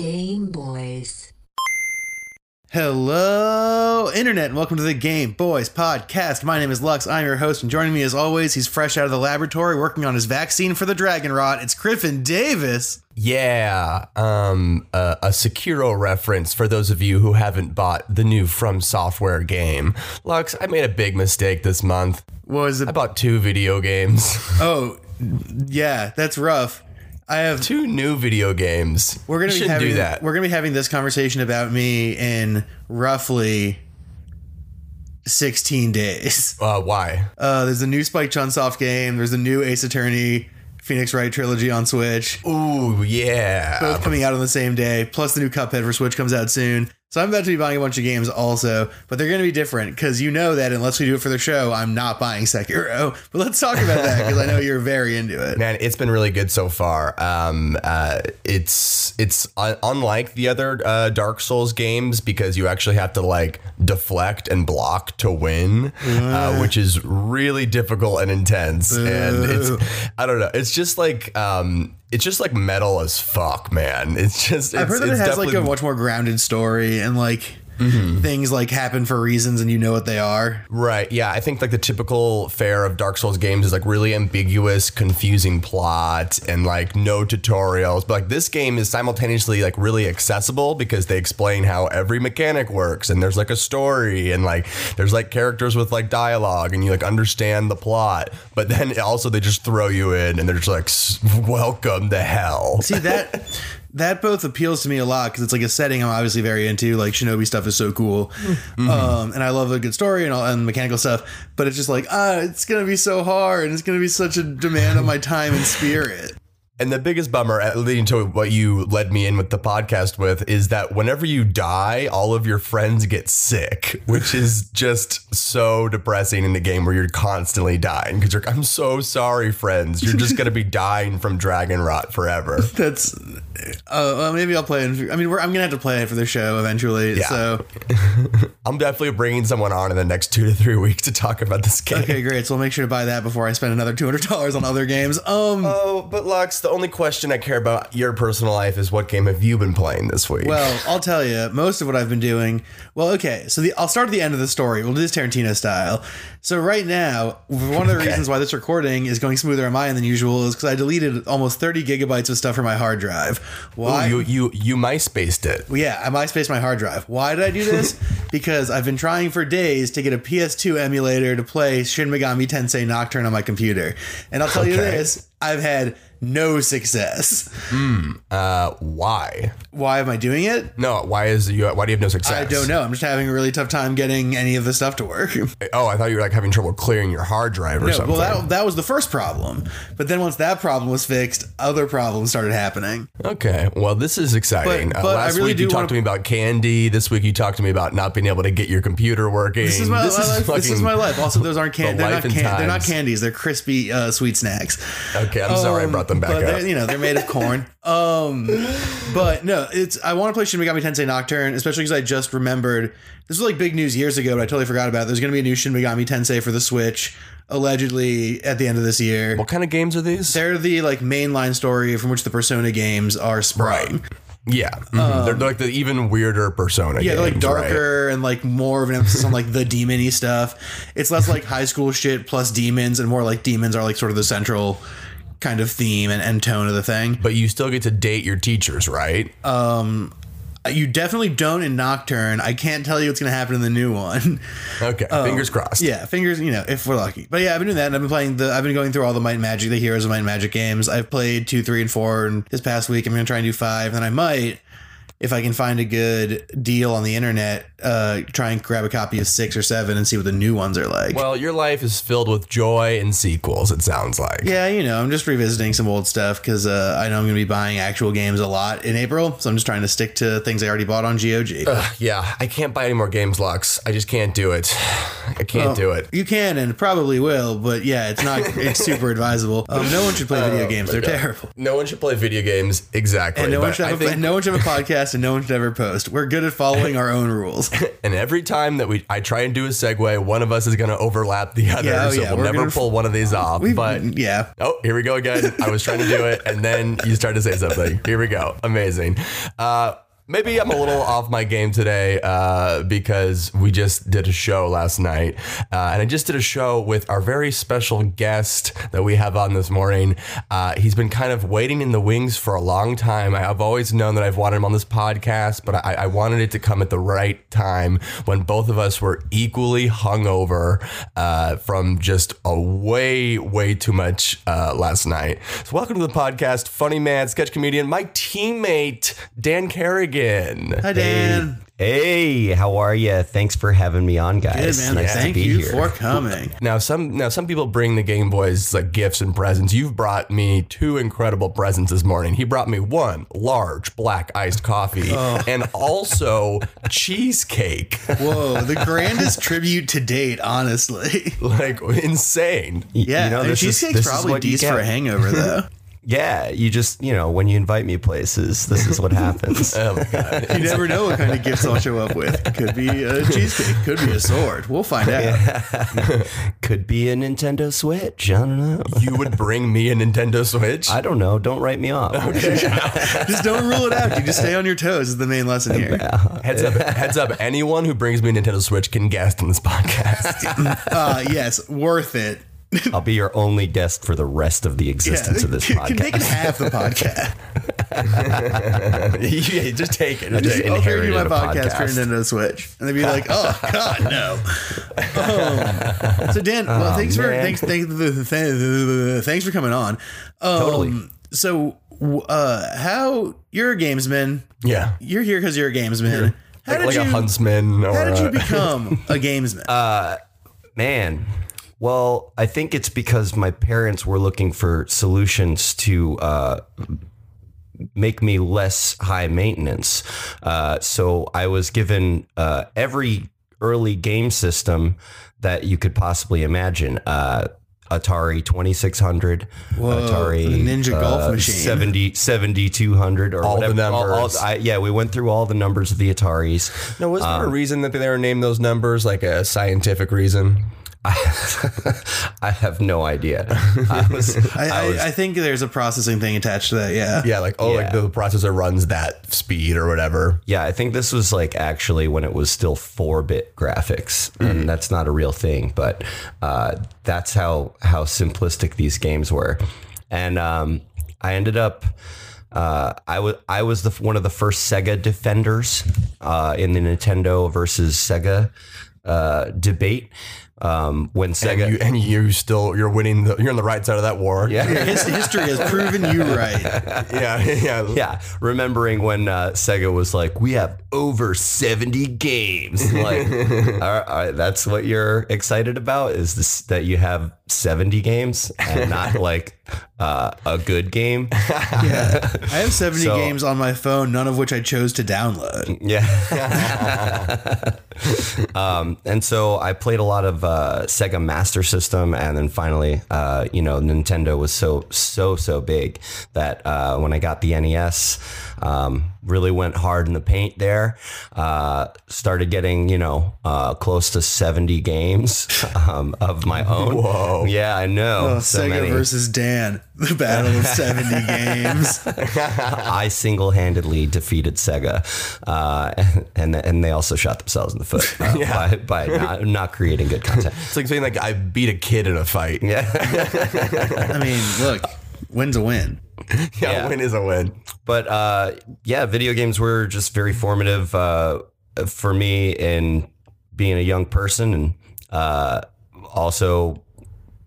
Game Boys. Hello, Internet, and welcome to the Game Boys podcast. My name is Lux. I'm your host, and joining me as always, he's fresh out of the laboratory working on his vaccine for the dragon rot. It's Griffin Davis. Yeah, um, uh, a Sekiro reference for those of you who haven't bought the new From Software game. Lux, I made a big mistake this month. What was it? I bought two video games. Oh, yeah, that's rough. I have. two new video games. We're gonna You be shouldn't having do that. We're gonna be having this conversation about me in roughly sixteen days. Uh, why? Uh, there's a new Spike Chunsoft game. There's a new Ace Attorney Phoenix Wright trilogy on Switch. Ooh, yeah. both coming out on the same day. Plus, the new Cuphead for Switch comes out soon. So I'm about to be buying a bunch of games also, but they're going to be different because you know that unless we do it for the show, I'm not buying Sekiro. But let's talk about that because I know you're very into it. Man, it's been really good so far. Um, uh, it's it's un- unlike the other uh, Dark Souls games because you actually have to like deflect and block to win, uh, which is really difficult and intense. And it's I don't know. It's just like um, it's just like metal as fuck, man. It's just it's, I've heard that it has like a much more grounded story and like Mm-hmm. things like happen for reasons and you know what they are. Right. Yeah. I think like the typical fare of Dark Souls games is like really ambiguous, confusing plot and like no tutorials. But like this game is simultaneously like really accessible because they explain how every mechanic works and there's like a story and like there's like characters with like dialogue and you like understand the plot. But then also they just throw you in and they're just like, welcome to hell. See that that both appeals to me a lot because it's like a setting I'm obviously very into. Like Shinobi stuff is so cool, um, and I love a good story and all and mechanical stuff. But it's just like ah, it's gonna be so hard and it's gonna be such a demand on my time and spirit. And the biggest bummer, uh, leading to what you led me in with the podcast with, is that whenever you die, all of your friends get sick, which is just so depressing in the game where you're constantly dying. Because you're, I'm so sorry, friends. You're just gonna be dying from dragon rot forever. That's uh, well, maybe I'll play. it. I mean, we're, I'm gonna have to play it for the show eventually. Yeah. So I'm definitely bringing someone on in the next two to three weeks to talk about this game. okay, great. So we'll make sure to buy that before I spend another two hundred dollars on other games. Um. Oh, but Lux, the only question I care about your personal life is what game have you been playing this week? Well, I'll tell you, most of what I've been doing. Well, okay, so the, I'll start at the end of the story. We'll do this Tarantino style. So right now, one of the Okay. reasons why this recording is going smoother on mine than usual is because I deleted almost 30 gigabytes of stuff from my hard drive. Why? Ooh, you you you MySpaced it. Well, yeah, I MySpace my hard drive. Why did I do this? because I've been trying for days to get a PS2 emulator to play Shin Megami Tensei Nocturne on my computer. And I'll tell you this, I've had no success. Uh, why? Why am I doing it? No, why is you? Why do you have no success? I don't know. I'm just having a really tough time getting any of the stuff to work. Oh, I thought you were like having trouble clearing your hard drive or No, something. well, that, that was the first problem. But then once that problem was fixed, other problems started happening. okay, well, this is exciting. But- uh, but last really week you talked wanna- me about candy. This week you talked to me about not being able to get your computer working. This is my, This my is life. This is my life. Also, those aren't the they're not can- they're not candies. They're crispy uh, sweet snacks. Okay, I'm sorry I Um, brought them back but up. you know they're made of corn. Um, but no, it's I want to play Shin Megami Tensei Nocturne, especially because I just remembered this was like big news years ago, but I totally forgot about. it. There's going to be a new Shin Megami Tensei for the Switch, allegedly at the end of this year. what kind of games are these? They're the like mainline story from which the Persona games are sprung. yeah, mhm. they're like the even weirder Persona. Um, Yeah, they're like games, right? darker and like more of an emphasis on like the demony stuff. It's less like high school shit plus demons and more like demons are like sort of the central kind of theme and, and tone of the thing. But you still get to date your teachers, right? Um, you definitely don't in Nocturne. I can't tell you what's going to happen in the new one. okay, fingers crossed. um, yeah, fingers, you know, if we're lucky. But yeah, I've been doing that and I've been playing the, I've been going through all the Might and Magic, the Heroes of Might and Magic games. I've played two, three, and four. And this past week, I'm going to try and do five. And I might, if I can find a good deal on the internet, uh, try and grab a copy of six or seven and see what the new ones are like. Well, your life is filled with joy and sequels. It sounds like. yeah, you know, I'm just revisiting some old stuff because uh, I know I'm going to be buying actual games a lot in April. So I'm just trying to stick to things I already bought on GOG. Ugh, yeah, I can't buy any more games, Lux. I just can't do it. I can't do it. You can and probably will, but yeah, it's not. It's super advisable. Um, no one should play video games; they're terrible. No one should play video games exactly. And no one should have. A, think- no one should have a podcast podcast and no one should ever post. We're good at following our own rules. And every time that we I try and do a segue, one of us is going to overlap the other. Yeah, oh so yeah, we'll never pull one of these off. But yeah, Oh, here we go again. I was trying to do it, and then you start to say something. Here we go. Amazing. Uh, maybe I'm a little off my game today uh, because we just did a show last night, uh, and I just did a show with our very special guest that we have on this morning. Uh, he's been kind of waiting in the wings for a long time. I- I've always known that I've wanted him on this podcast, but I, I wanted it to come at the right time when both of us were equally hungover uh, from just a way, way too much uh, last night. So, welcome to the podcast, funny man, sketch comedian, my teammate Dan Kerrigan. Hi Dan. Hey, how are you? Thanks for having me on, Good guys. man. Nice Thank to be you here. for coming. Now some now some people bring the Game Boys like gifts and presents. You've brought me two incredible presents this morning. He brought me one large black iced coffee Oh. and also cheesecake. Whoa, the grandest tribute to date, honestly. Like insane. Yeah, you know, is- cheesecake's this is probably what decent for a hangover, though. Yeah, you just, you know, when you invite me places, this is what happens. Oh my god. You never know what kind of gifts I'll show up with. Could be a cheesecake, could be a sword. We'll find out. Could be a Nintendo Switch. I don't know. You would bring me a Nintendo Switch? I don't know. Don't write me off. Just don't rule it out. You just stay on your toes is the main lesson here. Heads up, heads up. Anyone who brings me a Nintendo Switch can guest on this podcast. Uh, yes, worth it. I'll be your only guest for the rest of the existence of this podcast. Can make it podcast. half the podcast. yeah, just take it. Just just take it. I'll bring you my inherited a podcast, for podcast. Nintendo Switch, and they'd be like, "Oh God, no." Um, so Dan, well, thanks for man. thanks thanks thanks for coming on. Um, Totally. So, uh, how you're a gamesman? Yeah. You're here because you're a gamesman. How Like, did like you? a huntsman or how did you become a gamesman? Man, well, I think it's because my parents were looking for solutions to uh, make me less high maintenance. Uh, so I was given uh, every early game system that you could possibly imagine. Uh, Atari 2600, Atari the Ninja Golf uh, machine. 70, 7200 or All the whatever. all- all- numbers. I, yeah, we went through all the numbers of the Ataris. No, was there a reason that they were named those numbers? Like a scientific reason? I have no idea. I was, I, I, I think there's a processing thing attached to that. Yeah. Yeah, like oh, like the processor runs that speed or whatever. Yeah, I think this was like actually when it was still four bit graphics, and that's not a real thing, but uh, that's how how simplistic these games were. And um, I ended up. Uh, I was I was the one of the first Sega defenders uh, in the Nintendo versus Sega uh, debate. Um, when Sega, And you, and you still you're winning. The, you're on the right side of that war. yeah, His, history has proven you right. yeah, yeah. yeah, remembering when uh, Sega was like, "We have over seventy games." Like, all right, all right, that's what you're excited about is this that you have seventy games and not like uh, a good game. Yeah. I have 70 So- games on my phone, none of which I chose to download. Yeah. um, and so I played a lot of uh, Sega Master System, and then finally, uh, you know, Nintendo was so so so big that uh, when I got the NES, um, really went hard in the paint there. Uh, started getting you know uh, close to seventy games um, of my own. Whoa! Yeah, I know. Oh, so Sega many. versus Dan, the battle of 70 games. I single-handedly defeated Sega, uh, and and they also shot themselves in the foot uh, by, by not, not creating good content. It's like saying like I beat a kid in a fight. Yeah, I mean, look, win's a win. Yeah. win is a win. But uh, yeah, video games were just very formative uh, for me in being a young person, and uh, also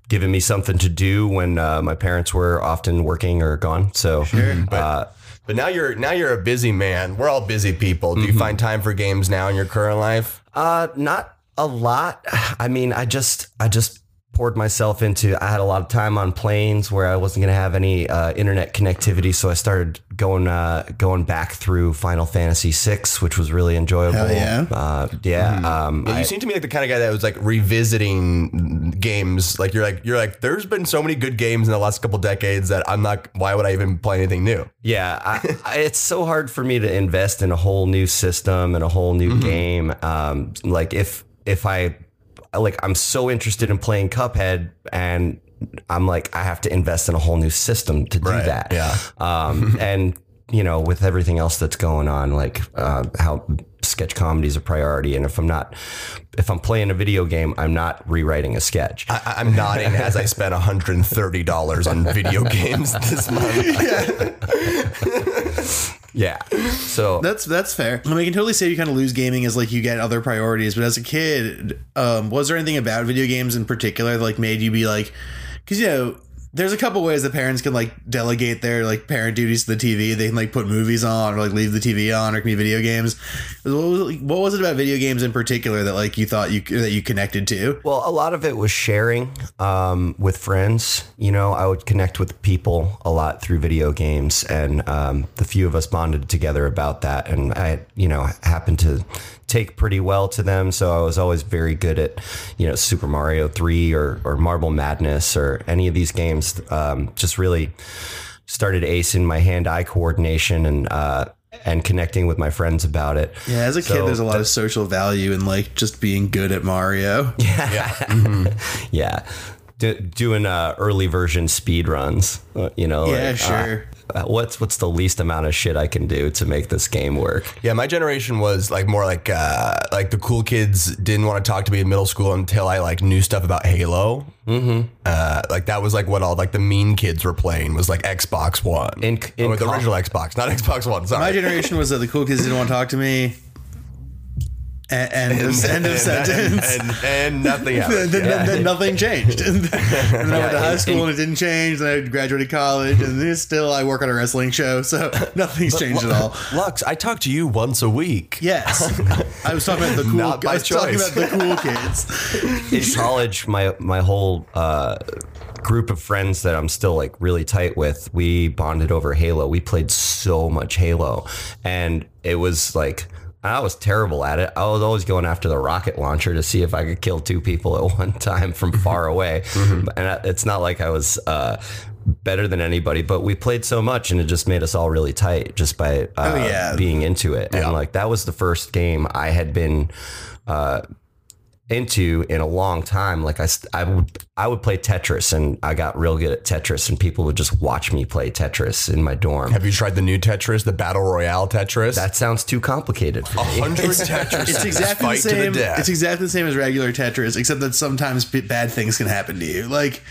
giving me something to do when uh, my parents were often working or gone. So. Uh, But now you're now you're a busy man. We're all busy people. Do Mm-hmm. you find time for games now in your current life? Uh, not a lot. I mean, I just, I just poured myself into I had a lot of time on planes where I wasn't going to have any uh, internet connectivity so I started going uh, going back through Final Fantasy 6 which was really enjoyable Hell yeah. uh, yeah um, Yeah, I- you seem to me like the kind of guy that was like revisiting games. Like you're like you're like there's been so many good games in the last couple decades that I'm not. Why would I even play anything new? Yeah, I, I, it's so hard for me to invest in a whole new system and a whole new game. Um, like if if I like, I'm so interested in playing Cuphead, and I'm like, I have to invest in a whole new system to do Right, that. yeah. Um, and you know, with everything else that's going on, like uh, how sketch comedy is a priority, and if I'm not, if I'm playing a video game, I'm not rewriting a sketch. I, I'm nodding as I spent 130 dollars on video games this month. yeah. So That's that's fair. I mean, I can totally say you kind of lose gaming as like you get other priorities. But as a kid, um, was there anything about video games in particular that like made you be like, because you know, there's a couple ways that parents can like delegate their like parent duties to the TV. They can like put movies on or like leave the TV on, or can be video games. What was, what was it about video games in particular that like you thought you that you connected to? Well, a lot of it was sharing um, with friends. You know, I would connect with people a lot through video games, and um, the few of us bonded together about that. And I, you know, happened to take pretty well to them, so I was always very good at, you know, Super Mario Three or or Marble Madness or any of these games. Um, just really started acing my hand-eye coordination and. Uh, and connecting with my friends about it. Yeah, as a kid, there's a lot of social value in like just being good at Mario. Yeah. Yeah. Do, doing uh, early version speed runs, uh, you know. Yeah, like, sure. uh, what's what's the least amount of shit I can do to make this game work? Yeah, my generation was like more like uh, like the cool kids didn't want to talk to me in middle school until I like knew stuff about Halo. Mm-hmm. Uh, like that was like what all like the mean kids were playing was like Xbox One. In- in or the com- original Xbox, not Xbox One. Sorry, my generation was that the cool kids didn't want to talk to me. A- End of, end of sentence. and, and nothing happened. then- Yeah. then nothing changed. and then I went to high school and it didn't change. Then I graduated college and still I work on a wrestling show. So nothing's changed at all. Lux, I talk to you once a week. Yes. I was talking about the cool Not I was talking about the cool kids. In college, my my whole uh, group of friends that I'm still like really tight with, we bonded over Halo. We played so much Halo, and it was like. I was terrible at it. I was always going after the rocket launcher to see if I could kill two people at one time from far away. And it's not like I was uh, better than anybody, but we played so much and it just made us all really tight just by uh, yeah. being into it. And like that was the first game I had been uh, into in a long time. Like I, I would, I would play Tetris, and I got real good at Tetris, and people would just watch me play Tetris in my dorm. Have you tried the new Tetris, the Battle Royale Tetris? That sounds too complicated for me. 100 Tetris. It's exactly the fight to the same. it's exactly the same as regular Tetris, except that sometimes bad things can happen to you. Like,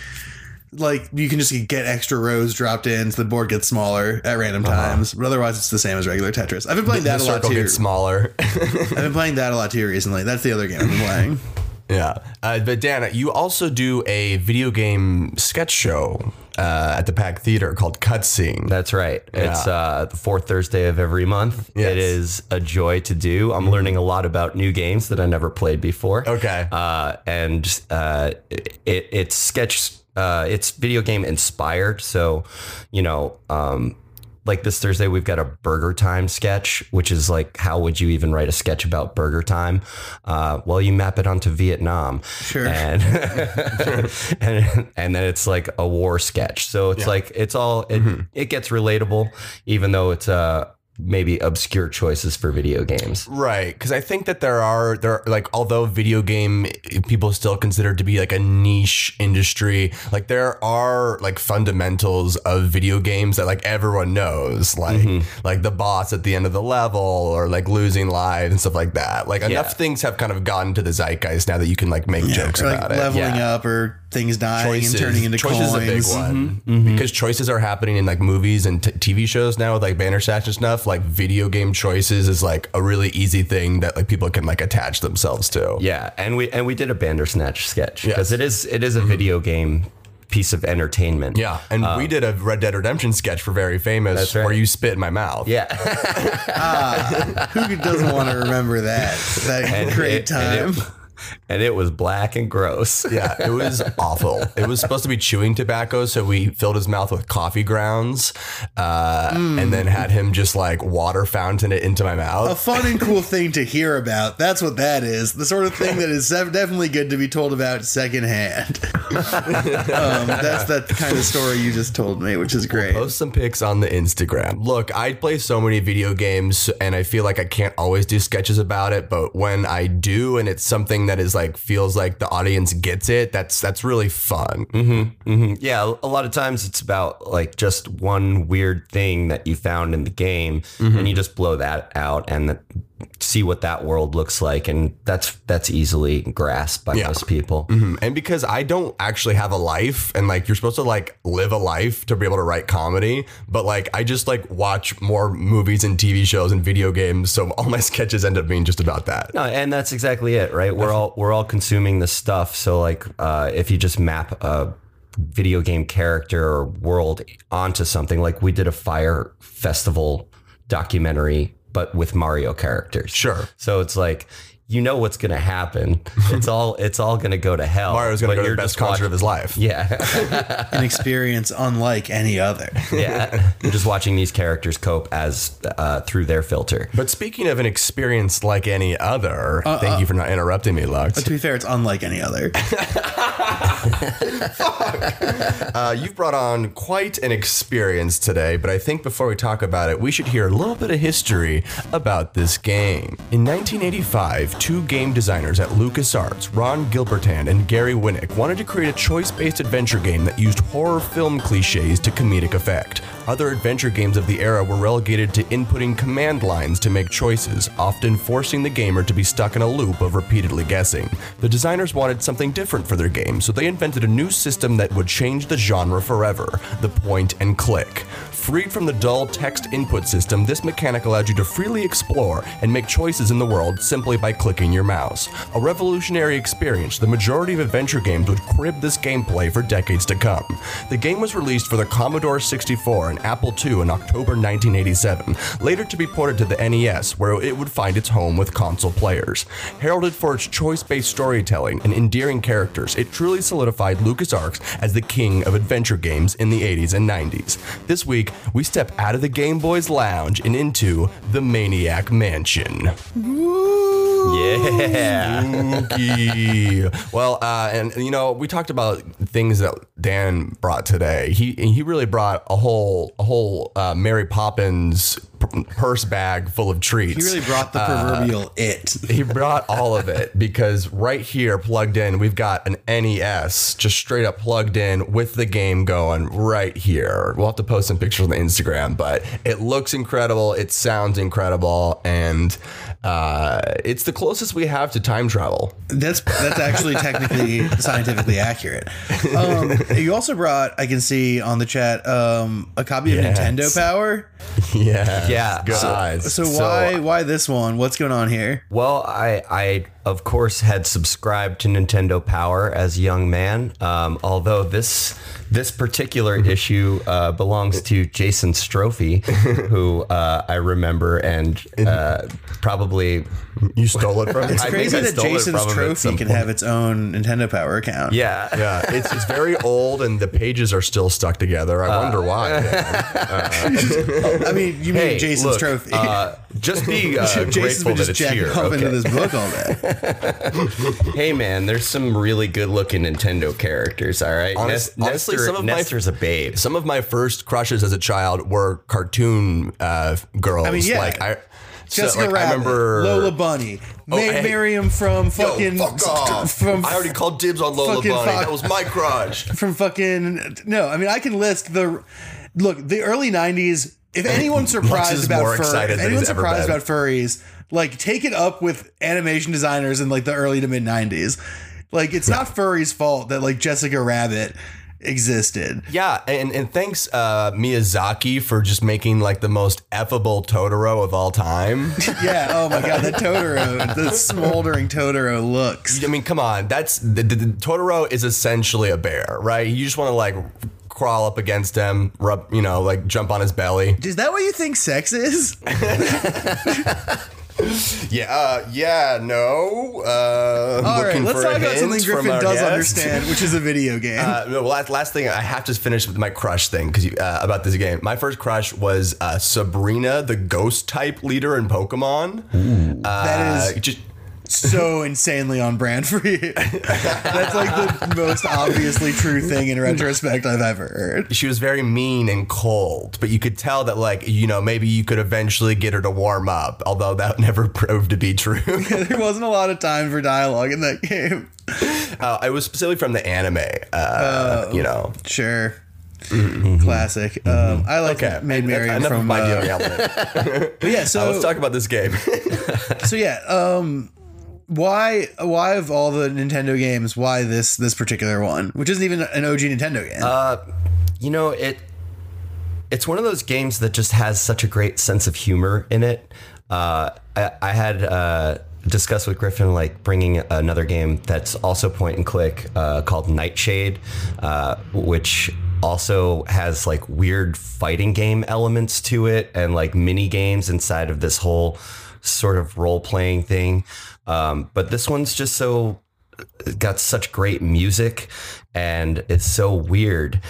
like you can just get extra rows dropped in, so the board gets smaller at random times. But otherwise, it's the same as regular Tetris. I've been playing Uh-huh. the that a lot circle too. gets smaller. I've been playing that a lot too recently. That's the other game I've been playing. yeah. Uh, but Dan, you also do a video game sketch show uh, at the Pack Theater called Cutscene. That's right. It's uh, the fourth Thursday of every month. Yes. It is a joy to do. I'm learning a lot about new games that I never played before. Okay. Uh, and uh, it, it's sketch. Uh, it's video game inspired. So, you know, um, like this Thursday, we've got a Burger Time sketch, which is like, how would you even write a sketch about Burger Time? Uh, well, you map it onto Vietnam, Sure. and and and then it's like a war sketch. So it's like it's all it, it gets relatable, even though it's uh maybe obscure choices for video games. Right, because I think that there are there are, like although video game eh, people still consider it to be like a niche industry, like there are like fundamentals of video games that like everyone knows, like Mm-hmm. like the boss at the end of the level or like losing lives and stuff like that. Like Yeah. enough things have kind of gotten to the zeitgeist now that you can like make jokes Or, like about it. leveling Yeah. up or things dying and turning into choices coins. is a big one mm-hmm. Mm-hmm. because choices are happening in like movies and t- TV shows now with like banner Bandersnatch and stuff. Like video game choices is like a really easy thing that like people can like attach themselves to. Yeah, and we and we did a Bandersnatch sketch Yes. because it is it is a mm-hmm. video game piece of entertainment. Yeah, and we uh, did a Red Dead Redemption sketch for Very Famous That's right. where you spit in my mouth. Yeah, ah, Who doesn't want to remember that? That And great it- time. it- and it was black and gross. Yeah, it was awful. It was supposed to be chewing tobacco, so we filled his mouth with coffee grounds, uh, and then had him just like water fountain it into my mouth. a fun and cool thing to hear about. That's what that is. The sort of thing that is definitely good to be told about secondhand. um, that's that kind of story you just told me, which is great. Post some pics on the Instagram. Look, I play so many video games and I feel like I can't always do sketches about it, but when I do and it's something that is like feels like the audience gets it, that's that's really fun. Mm-hmm. Yeah, a lot of times it's about like just one weird thing that you found in the game, and you just blow that out and see what that world looks like, and that's that's easily grasped by Yeah. most people. Mhm. And because I don't actually have a life and like you're supposed to like live a life to be able to write comedy, but like I just like watch more movies and TV shows and video games, so all my sketches end up being just about that. No, and that's exactly it, right? We're all we're all consuming this stuff. So like, uh, if you just map a video game character or world onto something, like we did a Fyre Festival documentary, but with Mario characters. Sure. So it's like you know what's going to happen. It's all it's all going to go to hell. Mario's gonna but go to the best just concert of his life. Yeah, An experience unlike any other. yeah. You're just watching these characters cope as uh, through their filter. But speaking of an experience like any other, thank you for not interrupting me, Lux. But to be fair, it's unlike any other. Uh, you've brought on quite an experience today, but I think before we talk about it, we should hear a little bit of history about this game. In 1985, two game designers at LucasArts, Ron Gilbert and Gary Winnick, wanted to create a choice based adventure game that used horror film cliches to comedic effect. Other adventure games of the era were relegated to inputting command lines to make choices, often forcing the gamer to be stuck in a loop of repeatedly guessing. The designers wanted something different for their game, so they invented a new system that would change the genre forever the point and click. Freed from the dull text input system, this mechanic allowed you to freely explore and make choices in the world simply by clicking your mouse. A revolutionary experience, the majority of adventure games would crib this gameplay for decades to come. The game was released for the Commodore 64 and Apple II in October 1987, later to be ported to the NES, where it would find its home with console players. Heralded for its choice based storytelling and endearing characters, it truly solidified LucasArts as the king of adventure games in the 80s and 90s. This week, we step out of the Game Boys lounge and into the Maniac Mansion. Yeah. Spooky. well, uh, and you know, we talked about things that Dan brought today. He he really brought a whole a whole uh, Mary Poppins p- purse bag full of treats. He really brought the uh, proverbial it. he brought all of it because right here plugged in we've got an NES just straight up plugged in with the game going right here. We'll have to post some pictures on the Instagram, but it looks incredible, it sounds incredible, and uh, it's the closest we have to time travel. That's that's actually technically scientifically accurate. Um, you also brought, I can see on the chat, um, a copy of Yes. Nintendo Power. Yeah, Yeah. God. So So- why why this one? What's going on here? Well, I, I of course had subscribed to Nintendo Power as a young man. Um, although this this particular issue uh, belongs to Jason Strophe, who uh, I remember and uh, probably you stole it from me. It's I crazy that Jason's from trophy can have its own Nintendo Power account. yeah. Yeah, it's, it's very old and the pages are still stuck together. I wonder why. I mean, you mean Hey, Jason's look, trophy? Just be uh, Jason's grateful been that just it's jacking here. off into this book all day. Hey man, there's some really good looking Nintendo characters. All right, Honest- Nes- honestly, Nester, some of my- Nester's a babe. Some of my first crushes as a child were cartoon uh, girls. I mean, yeah. Like I, so, Jessica like, Rabbit, I remember Lola Bunny, Maid hey. Miriam from Yo, fucking fuck off. from I already called dibs on Lola fucking Bunny. Fox- That was my crush. from fucking no. I mean, I can list the look the early '90s. If anyone's surprised about more fur, excited if anyone's surprised about furries, like take it up with animation designers in like the early to mid '90s. Like it's not furry's fault that like Jessica Rabbit existed. Yeah, and, and thanks uh, Miyazaki for just making like the most effable Totoro of all time. Yeah. Oh my god, the Totoro, the smoldering Totoro looks. I mean, come on, that's the, the, the Totoro is essentially a bear, right? You just want to like crawl up against him, rub, you know, like jump on his belly. Is that what you think sex is? Yeah, uh, yeah, no. Uh, All right, let's talk about something Griffin does guest. understand, which is a video game. Uh, no, last, last thing, I have to finish with my crush thing because uh, about this game. My first crush was uh, Sabrina, the ghost type leader in Pokemon. Uh, That is- just so insanely on brand for you. That's like the most obviously true thing in retrospect I've ever heard. she was very mean and cold, but you could tell that, like, you know, maybe you could eventually get her to warm up, although that never proved to be true. There wasn't a lot of time for dialogue in that game. uh, it was specifically from the anime, uh, you know. Sure. Classic. Um, I like Okay, Maid Marian from. my Uh, but yeah, Uh, so let's talk about this game. so yeah. Um, why why of all the Nintendo games, why this this particular one, which isn't even an OG Nintendo game? Uh, you know it it's one of those games that just has such a great sense of humor in it uh, I, I had uh, discussed with griffin like bringing another game that's also point and click uh, called nightshade uh, which also has like weird fighting game elements to it and like mini games inside of this whole sort of role playing thing um, but this one's just so got such great music and it's so weird.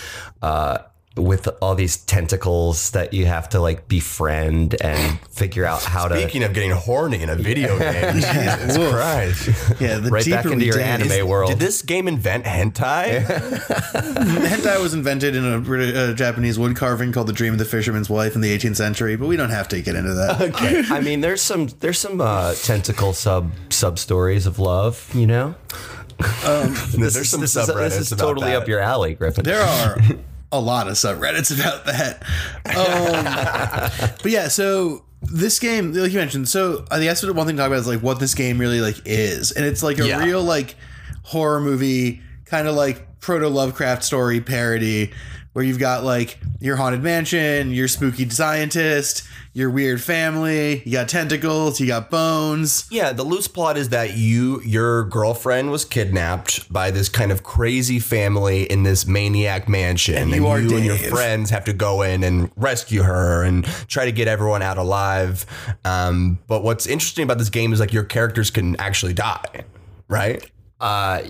Uh, with all these tentacles that you have to like befriend and figure out how to Speaking of getting horny in a video game, Jesus Christ. yeah, the right deeper back into your dig- anime world. Did this game invent hentai? Hentai was invented in a, a Japanese wood carving called "The Dream of the Fisherman's Wife" in the 18th century, but we don't have to get into that. I mean, there's some there's some uh, tentacle sub sub stories of love, you know. There's some this is, this is about totally that. up your alley, Griffin. There are a lot of subreddits about that. Um, but yeah, so this game, like you mentioned, so I guess one thing to talk about is like what this game really like is, and it's like a Yeah. real like horror movie, kind of like proto Lovecraft story parody, where you've got like your haunted mansion, your spooky scientist, your weird family, you got tentacles, you got bones. Yeah, the loose plot is that you, your girlfriend, was kidnapped by this kind of crazy family in this maniac mansion, and, you are you and your friends have to go in and rescue her and try to get everyone out alive. Um, but what's interesting about this game is like your characters can actually die, right? Uh,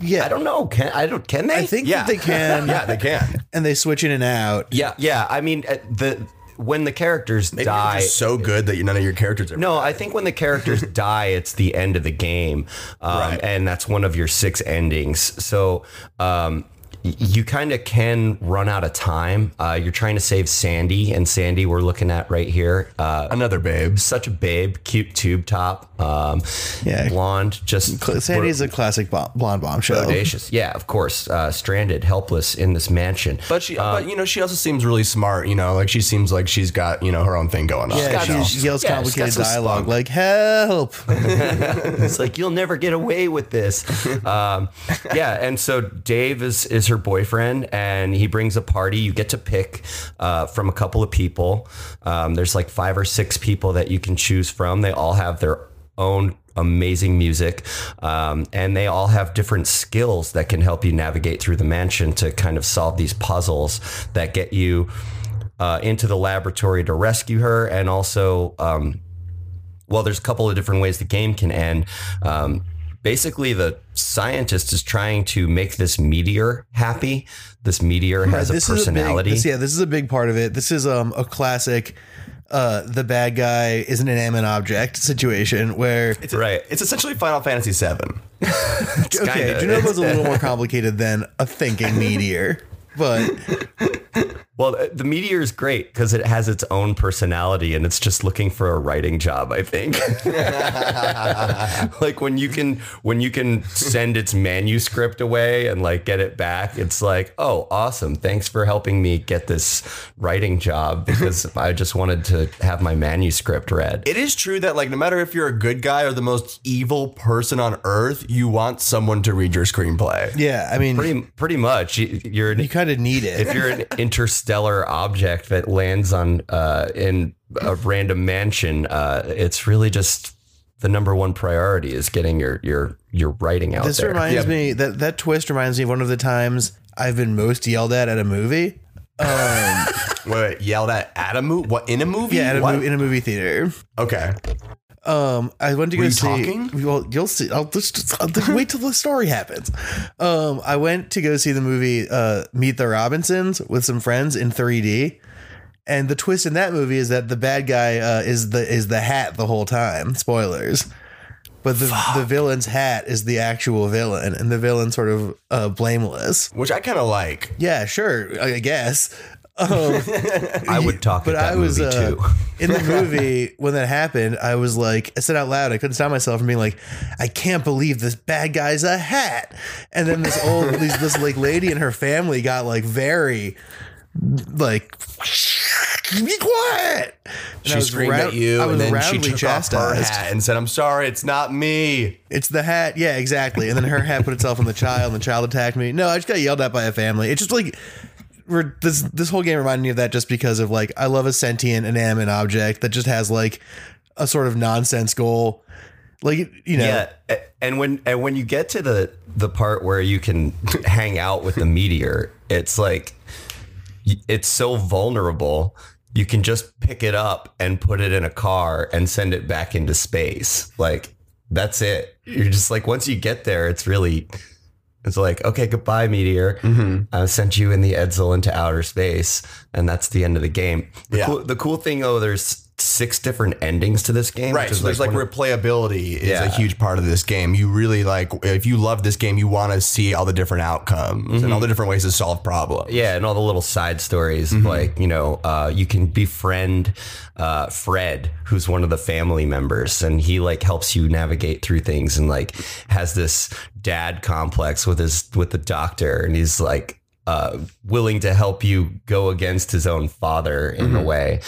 Yeah, I don't know. Can I don't? Can they? I think Yeah, that they can, yeah, they can. and they switch in and out. Yeah, Yeah, I mean uh, the when the characters Maybe die. just so good that you, none of your characters are. No, I think when the characters die, it's the end of the game, um, Right. and that's one of your six endings. So um, you kind of can run out of time. Uh, you're trying to save Sandy, and Sandy we're looking at right here. Uh, another babe. such a babe, cute tube top, um, Yeah. blonde, just Sandy's a classic bomb, blonde bombshell. audacious. Yeah, of course, uh, stranded, helpless in this mansion. But she, but you know, she also seems really smart. You know, like she seems like she's got you know her own thing going on. Yeah, got she, some- she yells yeah, she's complicated some dialogue spunk. like "Help!" It's like you'll never get away with this. Um, yeah, and so Dave is is her boyfriend, and he brings a party. You get to pick uh, from a couple of people. Um, there's like five or six people that you can choose from. They all have their own amazing music, um, and they all have different skills that can help you navigate through the mansion to kind of solve these puzzles that get you. Uh, into the laboratory to rescue her, and also um, well, there's a couple of different ways the game can end. Um, basically, the scientist is trying to make this meteor happy. This meteor has a personality. A big, this, yeah, this is a big part of it. This is um a classic. Uh, the bad guy is an inanimate object situation where It's Right. It's essentially Final Fantasy VII. okay, kinda- Jenova's a little more complicated than a thinking meteor, but well, uh, the meteor is great because it has its own personality and it's just looking for a writing job. I think. like when you can when you can send its manuscript away and like get it back, it's like, oh, awesome! Thanks for helping me get this writing job because I just wanted to have my manuscript read. It is true that like no matter if you're a good guy or the most evil person on earth, you want someone to read your screenplay. yeah, I mean, pretty pretty much You- you're you kind of need it. if you're an interstellar object that lands on uh, in a random mansion uh, it's really just the number one priority is getting your your your writing out this there reminds Yeah. me that that twist reminds me of one of the times I've been most yelled at at a movie. Um, Wait, wait, yelled at at a movie? What in a movie? yeah, at a What? movie, in a movie theater. Okay. Um, I went to go you see. talking? Well, you'll see. I'll just, I'll just wait till the story happens. Um, I went to go see the movie uh, Meet the Robinsons with some friends in 3D. And the twist in that movie is that the bad guy uh, is the is the hat the whole time. Spoilers. But the the villain's hat is the actual villain, and the villain sort of uh, blameless. Which I kind of like. Yeah, sure, I guess. Um, I would talk but I was uh, too. in the movie when that happened. I was like, I said out loud, I couldn't stop myself from being like, I can't believe this bad guy's a hat. And then this old, this, this like lady and her family got like very, like, be quiet. And She screamed round- at you, and then she took off her chastised. hat and said, "I'm sorry, it's not me." It's the hat. Yeah, exactly. And then her hat put itself on the child, and the child attacked me. No, I just got yelled at by a family. It's just like we're, this this whole game reminded me of that just because of like I love a sentient inanimate object that just has like a sort of nonsense goal. Like you know, Yeah, and when and when you get to the the part where you can hang out with the meteor, it's like it's so vulnerable. You can just pick it up and put it in a car and send it back into space. Like that's it. You're just like once you get there, it's really it's like okay, goodbye, meteor. Mm-hmm. I sent you in the Edsel into outer space, and that's the end of the game. The, Yeah. cool, the cool thing though, there's six different endings to this game. Right. So there's like of- replayability is Yeah. a huge part of this game. You really like if you love this game, you want to see all the different outcomes and all the different ways to solve problems. Yeah, and all the little side stories, Mm-hmm. like you know, uh, you can befriend uh, Fred, who's one of the family members, and he like helps you navigate through things, and like has this dad complex with his with the doctor, and he's like uh, willing to help you go against his own father in Mm-hmm. a way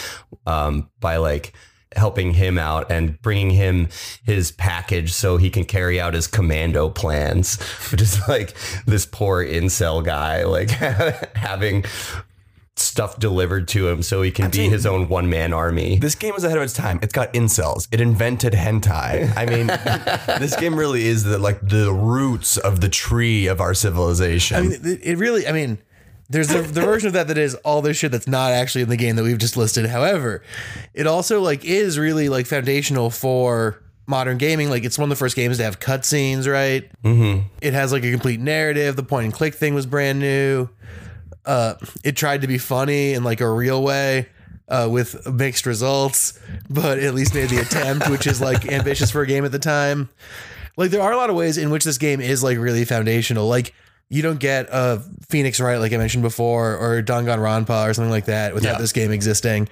um, by like helping him out and bringing him his package so he can carry out his commando plans which is like this poor incel guy like having stuff delivered to him so he can be his own one-man army This game was ahead of its time. It's got incels. It invented hentai. I mean, this game really is the like the roots of the tree of our civilization. I mean, it, it really. I mean, there's the, the version of that that is all this shit that's not actually in the game that we've just listed. However, it also like is really like foundational for modern gaming. Like it's one of the first games to have cutscenes, right? Mm-hmm. It has like a complete narrative. The point and click thing was brand new. Uh, it tried to be funny in like a real way. Uh, with mixed results, but at least made the attempt, which is like ambitious for a game at the time like there are a lot of ways in which this game is like really foundational. Like you don't get a Phoenix Wright, like I mentioned before, or Danganronpa or something like that without Yeah. this game existing.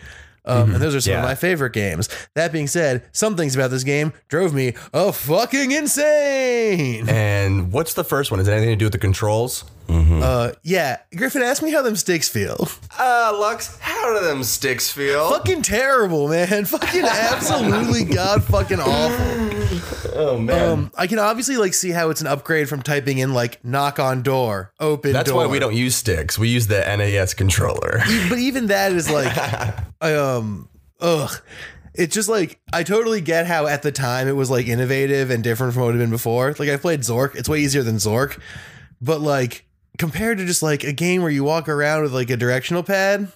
Um, And those are some Yeah. of my favorite games. That being said, some things about this game drove me a fucking insane. and what's the first one? Is it anything to do with the controls? Uh, yeah, Griffin, ask me how them sticks feel. Uh, Lux, how do them sticks feel? fucking terrible, man. Fucking absolutely god fucking awful. Oh man. Um, I can obviously like see how it's an upgrade from typing in like knock on door, open That's door. why we don't use sticks. We use the NES controller. but even that is like I, um ugh it's just like I totally get how at the time it was like innovative and different from what it had been before. Like I played Zork, it's way easier than Zork, but like compared to just like a game where you walk around with like a directional pad,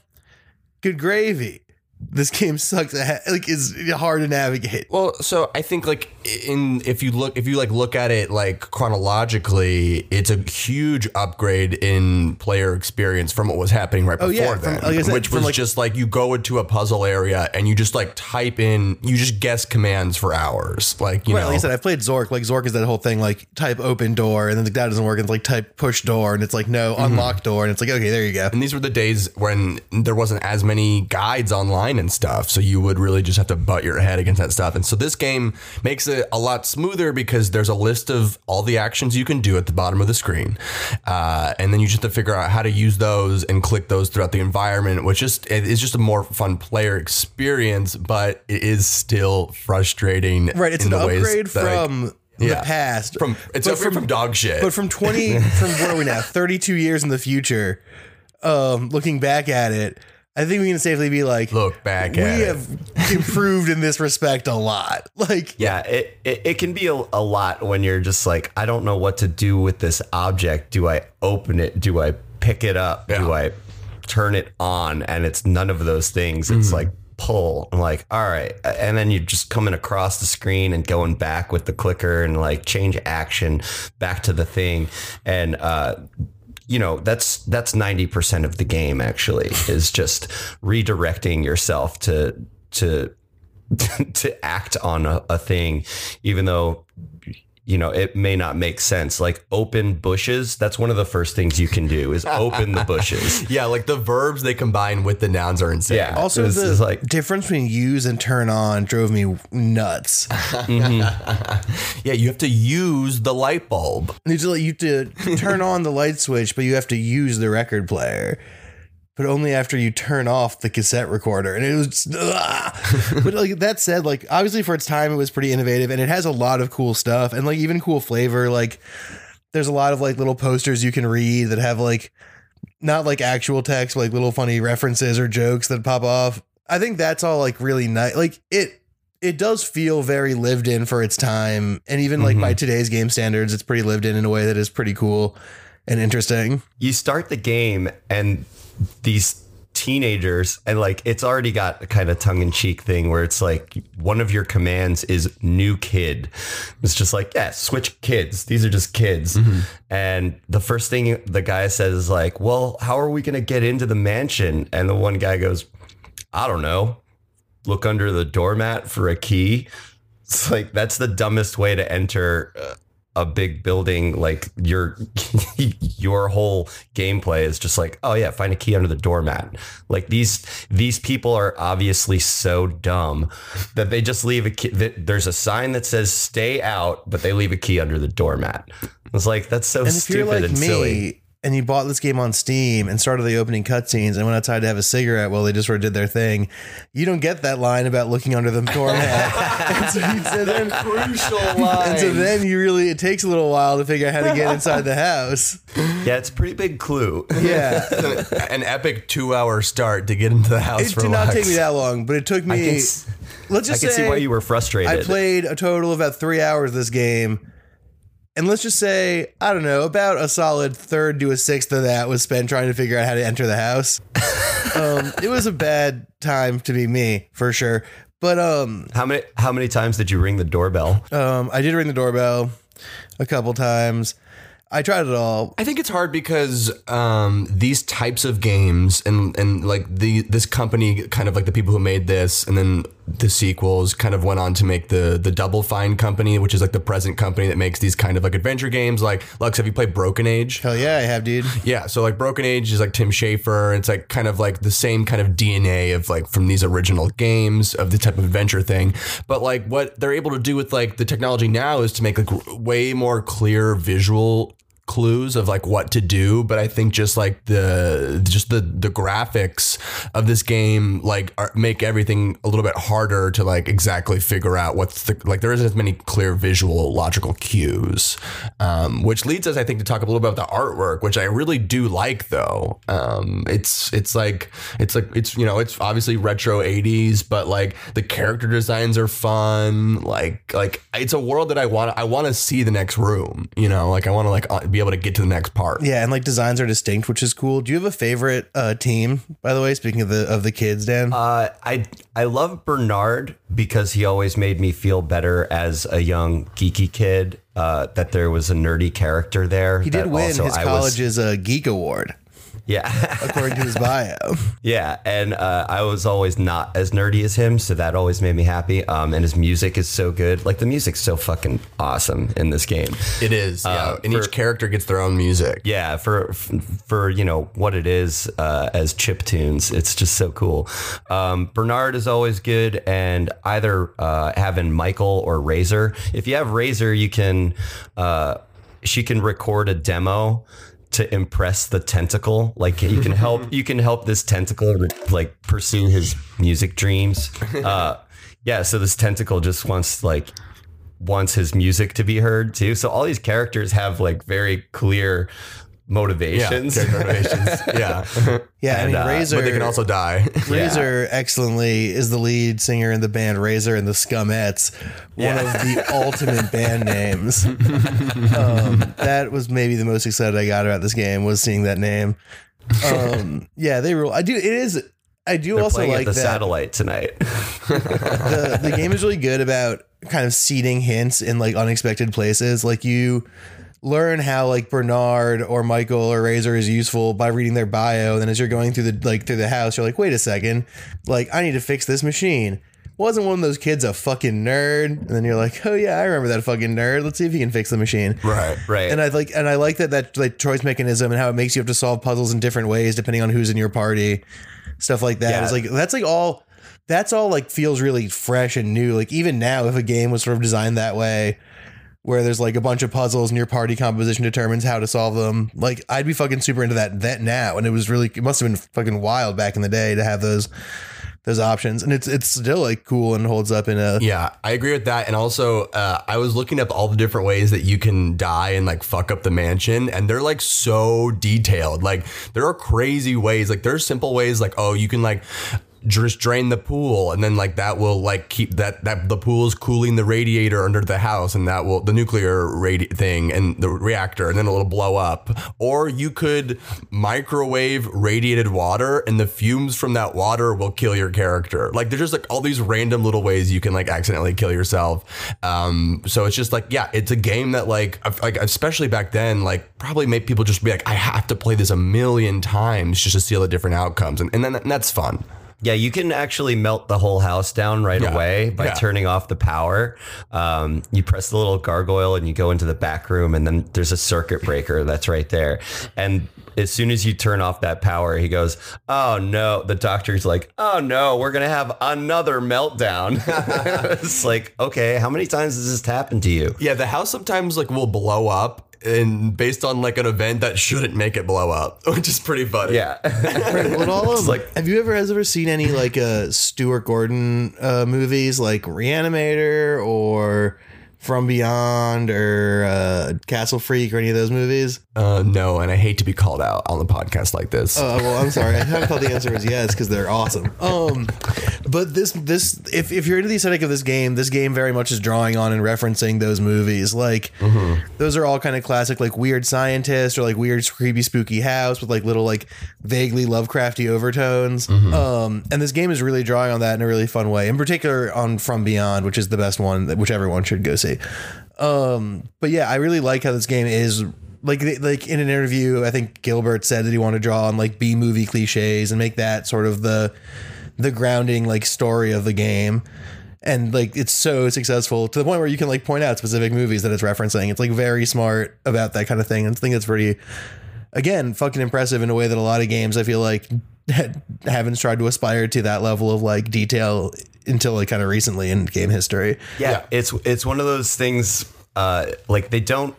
good gravy. This game sucks. Like is hard to navigate. Well, so I think like in if you look if you like look at it like chronologically, it's a huge upgrade in player experience from what was happening right before Oh, yeah, from- then, like said, which was like- just like you go into a puzzle area and you just like type in, you just guess commands for hours, like you know. like I said, I've played Zork. Like Zork is that whole thing, like type open door, and then that doesn't work. And it's like type push door, and it's like no mm-hmm. unlock door, and it's like okay, there you go. and these were the days when there wasn't as many guides online and stuff. So you would really just have to butt your head against that stuff. And so this game makes it a lot smoother because there's a list of all the actions you can do at the bottom of the screen. Uh, and then you just have to figure out how to use those and click those throughout the environment, which just it is just a more fun player experience, but it is still frustrating. Right, it's in an the ways upgrade that I- from Yeah. the past. from it's upgrade from, dog shit. but from 20 from what are we now 32 years in the future um looking back at it i think we can safely be like Look back we at it. have improved in this respect a lot like Yeah, it, it, it can be a, a lot when you're just like, I don't know what to do with this object. Do I open it? Do I pick it up? Do I turn it on? And it's none of those things. It's like pull. I'm like, all right. And then you're just coming across the screen and going back with the clicker and like change action back to the thing. And, uh, you know that's that's 90% of the game actually is just redirecting yourself to to to act on a, a thing even though you know it may not make sense like open bushes that's one of the first things you can do is open the bushes Yeah, like the verbs they combine with the nouns are insane. yeah Also, this the is like difference between use and turn on drove me nuts. Mm-hmm. Yeah, you have to use the light bulb. You to, you to turn on the light switch, but you have to use the record player. But only after you turn off the cassette recorder, and it was. ugh. but like that said, like obviously for its time, it was pretty innovative, and it has a lot of cool stuff, and like even cool flavor. Like there's a lot of like little posters you can read that have like not like actual text, but like little funny references or jokes that pop off. I think that's all like really nice. Like it it does feel very lived in for its time. And even like by mm-hmm. today's game standards, it's pretty lived in in a way that is pretty cool and interesting. you start the game and these teenagers and like it's already got a kind of tongue-in-cheek thing where it's like one of your commands is new kid. It's just like yeah switch kids. These are just kids. And the first thing the guy says is like well how are we going to get into the mansion? And the one guy goes i don't know. Look under the doormat for a key. It's like that's the dumbest way to enter uh, a big building like your your whole gameplay is just like oh yeah find a key under the doormat. Like these these people are obviously so dumb that they just leave a key there's a sign that says stay out but they leave a key under the doormat. It's like that's so And stupid like and me silly and you bought this game on Steam and started the opening cutscenes and went outside to have a cigarette while they just sort of did their thing, you don't get that line about looking under the doormat. and, so, you- so then, Crucial and so then you really, it takes a little while to figure out how to get inside the house. yeah it's a pretty big clue Yeah. An epic two-hour start to get into the house It for did not take me that long, but it took me. can let's i just can say see why you were frustrated I played a total of about three hours this game. And let's just say, I don't know, about a solid third to a sixth of that was spent trying to figure out how to enter the house. um, it was a bad time to be me, for sure. But um, how many how many times did you ring the doorbell um, I did ring the doorbell a couple times. I tried it all. I think it's hard because um, these types of games and and like the this company, kind of like the people who made this, and then the sequels, kind of went on to make the the Double Fine company, which is like the present company that makes these kind of like adventure games. Like Lux, have you played Broken Age? Hell yeah, I have, dude. Yeah, so like Broken Age is like Tim Schafer. It's like kind of like the same kind of DNA of like from these original games of the type of adventure thing. But like what they're able to do with like the technology now is to make like way more clear visual clues of like what to do but i think just like the just the the graphics of this game like are, make everything a little bit harder to like exactly figure out what's the like there isn't as many clear visual logical cues um, which leads us i think to talk a little bit about the artwork which i really do like though. Um, it's it's like it's like it's you know it's obviously retro 80s but like the character designs are fun. Like like it's a world that i want i want to see the next room you know? Like i want to like uh, be able to get to the next part Yeah, and like designs are distinct, which is cool. Do you have a favorite uh, team, by the way? Speaking of the of the kids, Dan. Uh, I I love Bernard because he always made me feel better as a young geeky kid. Uh, that there was a nerdy character there. he did that win also his I was- college's uh, geek award, yeah, according to his bio. yeah, and uh, I was always not as nerdy as him, so that always made me happy. Um, and his music is so good. Like the music's so fucking awesome in this game. it is yeah Uh, and for- each character gets their own music Yeah, for for you know what it is uh, as chip tunes, it's just so cool. Um, Bernard is always good, and either uh, having Michael or Razor. If you have Razor, you can uh, she can record a demo to impress the tentacle. Like you can help you can help this tentacle like pursue his music dreams. Uh, yeah, so this tentacle just wants like wants his music to be heard too. So all these characters have like very clear motivations. character motivations. yeah Yeah, I mean uh, Razor. but they can also die Razor excellently is the lead singer in the band Razor and the Scumettes, one of the ultimate band names. Um, that was maybe the most excited I got about this game was seeing that name. Um, yeah, they rule. I do. It is. I do They're also playing like at the that satellite tonight. the, the game is really good about kind of seeding hints in like unexpected places. Like you learn how like Bernard or Michael or Razor is useful by reading their bio. And then as you're going through the like through the house, you're like, wait a second, like I need to fix this machine. Wasn't one of those kids a fucking nerd? And then you're like, oh yeah, I remember that fucking nerd. Let's see if he can fix the machine. Right. right. And I like and I like that that like choice mechanism and how it makes you have to solve puzzles in different ways depending on who's in your party, stuff like that. Yeah. It's like that's like all that's all like feels really fresh and new. Like even now, if a game was sort of designed that way, where there's like a bunch of puzzles and your party composition determines how to solve them, like I'd be fucking super into that that now. And it was really it must have been fucking wild back in the day to have those those options. And it's it's still like cool and holds up in a Yeah, I agree with that. And also, uh, I was looking up all the different ways that you can die and like fuck up the mansion, and they're like so detailed. Like, there are crazy ways. Like, there's simple ways, like, oh, you can like just drain the pool and then like that will like keep that that the pool is cooling the radiator under the house and that will the nuclear radi- thing and the reactor and then it'll blow up. Or you could microwave radiated water and the fumes from that water will kill your character. Like there's just like all these random little ways you can like accidentally kill yourself. Um so it's just like yeah it's a game that like like especially back then like probably made people just be like I have to play this a million times just to see all the different outcomes and, and then and that's fun Yeah, you can actually melt the whole house down right Yeah. away by Yeah. turning off the power. Um, you press the little gargoyle and you go into the back room, and then there's a circuit breaker that's right there. And as soon as you turn off that power, he goes, "Oh no!" The doctor's like, "Oh no, we're gonna have another meltdown." it's like, okay, how many times has this happened to you? Yeah, the house sometimes like will blow up and based on like an event that shouldn't make it blow up, which is pretty funny. Yeah, Would all of like- have you ever has ever seen any like uh Stuart Gordon uh movies like Reanimator or From Beyond or uh Castle Freak or any of those movies? Uh, no, and I hate to be called out on the podcast like this. Oh well, I'm sorry. I thought the answer was yes because they're awesome. Um, but this this if if you're into the aesthetic of this game, this game very much is drawing on and referencing those movies. Like those are all kind of classic, like weird scientist or like weird creepy spooky house with like little like vaguely Lovecrafty overtones. Um, and this game is really drawing on that in a really fun way. In particular, on From Beyond, which is the best one, that which everyone should go see. Um, but yeah, I really like how this game is like like in an interview. I think Gilbert said that he wanted to draw on like B movie cliches and make that sort of the the grounding like story of the game. And like it's so successful to the point where you can like point out specific movies that it's referencing. It's like very smart about that kind of thing. And I think it's pretty again fucking impressive in a way that a lot of games I feel like haven't tried to aspire to that level of like detail until like kind of recently in game history. yeah, it's it's one of those things. Uh, like they don't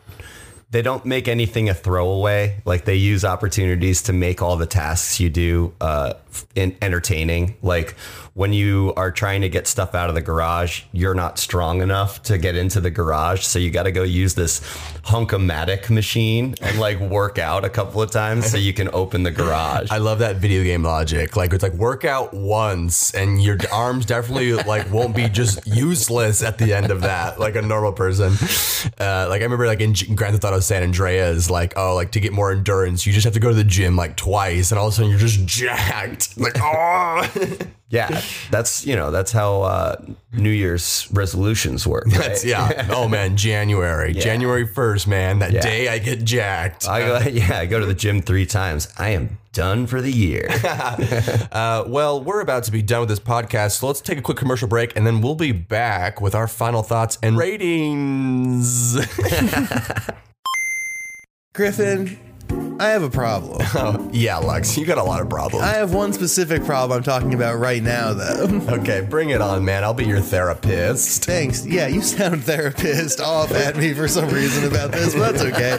they don't make anything a throwaway. Like they use opportunities to make all the tasks you do uh, in, entertaining. Like when you are trying to get stuff out of the garage, you're not strong enough to get into the garage, so you got to go use this hunkomatic machine and like work out a couple of times so you can open the garage. I love that video game logic. Like it's like work out once and your arms definitely like won't be just useless at the end of that, like a normal person. Uh, like I remember like in Grand Theft Auto San Andreas, like oh like to get more endurance, you just have to go to the gym like twice, and all of a sudden you're just jacked. Like oh, yeah, that's you know that's how uh, New Year's resolutions work. Right? That's, yeah. Oh man, January, January first, man. That Yeah. day I get jacked. I go, yeah, I go to the gym three times. I am done for the year. Uh, well, we're about to be done with this podcast, so let's take a quick commercial break, and then we'll be back with our final thoughts and ratings. Griffin, I have a problem. oh, yeah, Lux, you got a lot of problems. I have one specific problem I'm talking about right now, though. okay, bring it on, man. I'll be your therapist. Thanks. Yeah, you sound therapist off at me for some reason about this, but that's okay.